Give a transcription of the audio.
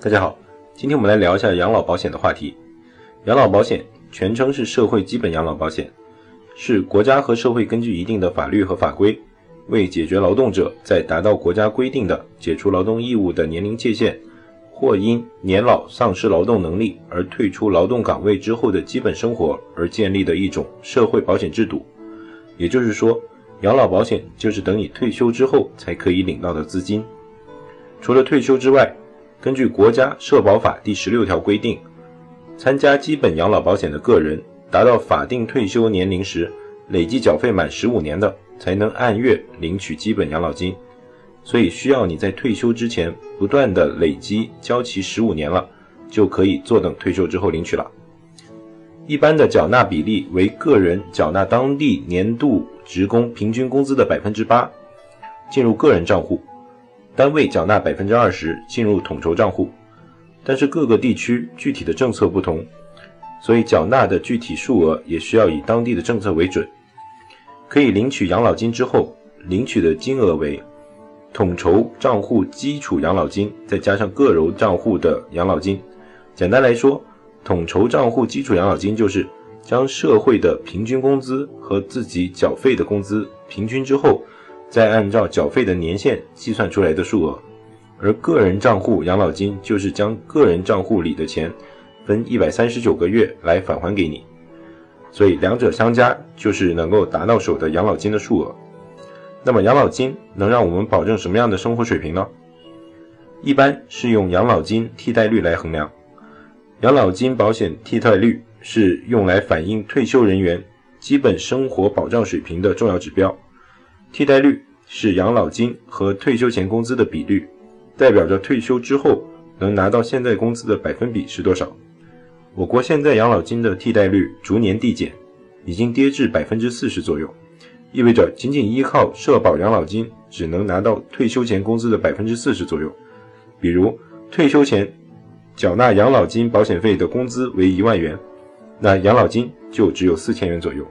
大家好，今天我们来聊一下养老保险的话题。养老保险全称是社会基本养老保险，是国家和社会根据一定的法律和法规，为解决劳动者在达到国家规定的解除劳动义务的年龄界限，或因年老丧失劳动能力而退出劳动岗位之后的基本生活而建立的一种社会保险制度。也就是说，养老保险就是等你退休之后才可以领到的资金。除了退休之外，根据国家社保法第十六条规定，参加基本养老保险的个人，达到法定退休年龄时，累计缴费满十五年的，才能按月领取基本养老金。所以，需要你在退休之前不断的累积交齐十五年了，就可以坐等退休之后领取了。一般的缴纳比例为个人缴纳当地年度职工平均工资的百分之八，进入个人账户。单位缴纳百分之二十进入统筹账户，但是各个地区具体的政策不同，所以缴纳的具体数额也需要以当地的政策为准。可以领取养老金之后，领取的金额为统筹账户基础养老金，再加上个人账户的养老金。简单来说，统筹账户基础养老金就是将社会的平均工资和自己缴费的工资平均之后。再按照缴费的年限计算出来的数额，而个人账户养老金就是将个人账户里的钱分一百三十九个月来返还给你，所以两者相加就是能够达到手的养老金的数额。那么养老金能让我们保证什么样的生活水平呢？一般是用养老金替代率来衡量，养老金保险替代率是用来反映退休人员基本生活保障水平的重要指标。替代率是养老金和退休前工资的比率，代表着退休之后能拿到现在工资的百分比是多少。我国现在养老金的替代率逐年递减，已经跌至百分之四十左右，意味着仅仅依靠社保养老金只能拿到退休前工资的百分之四十左右。比如退休前缴纳养老金保险费的工资为一万元，那养老金就只有四千元左右。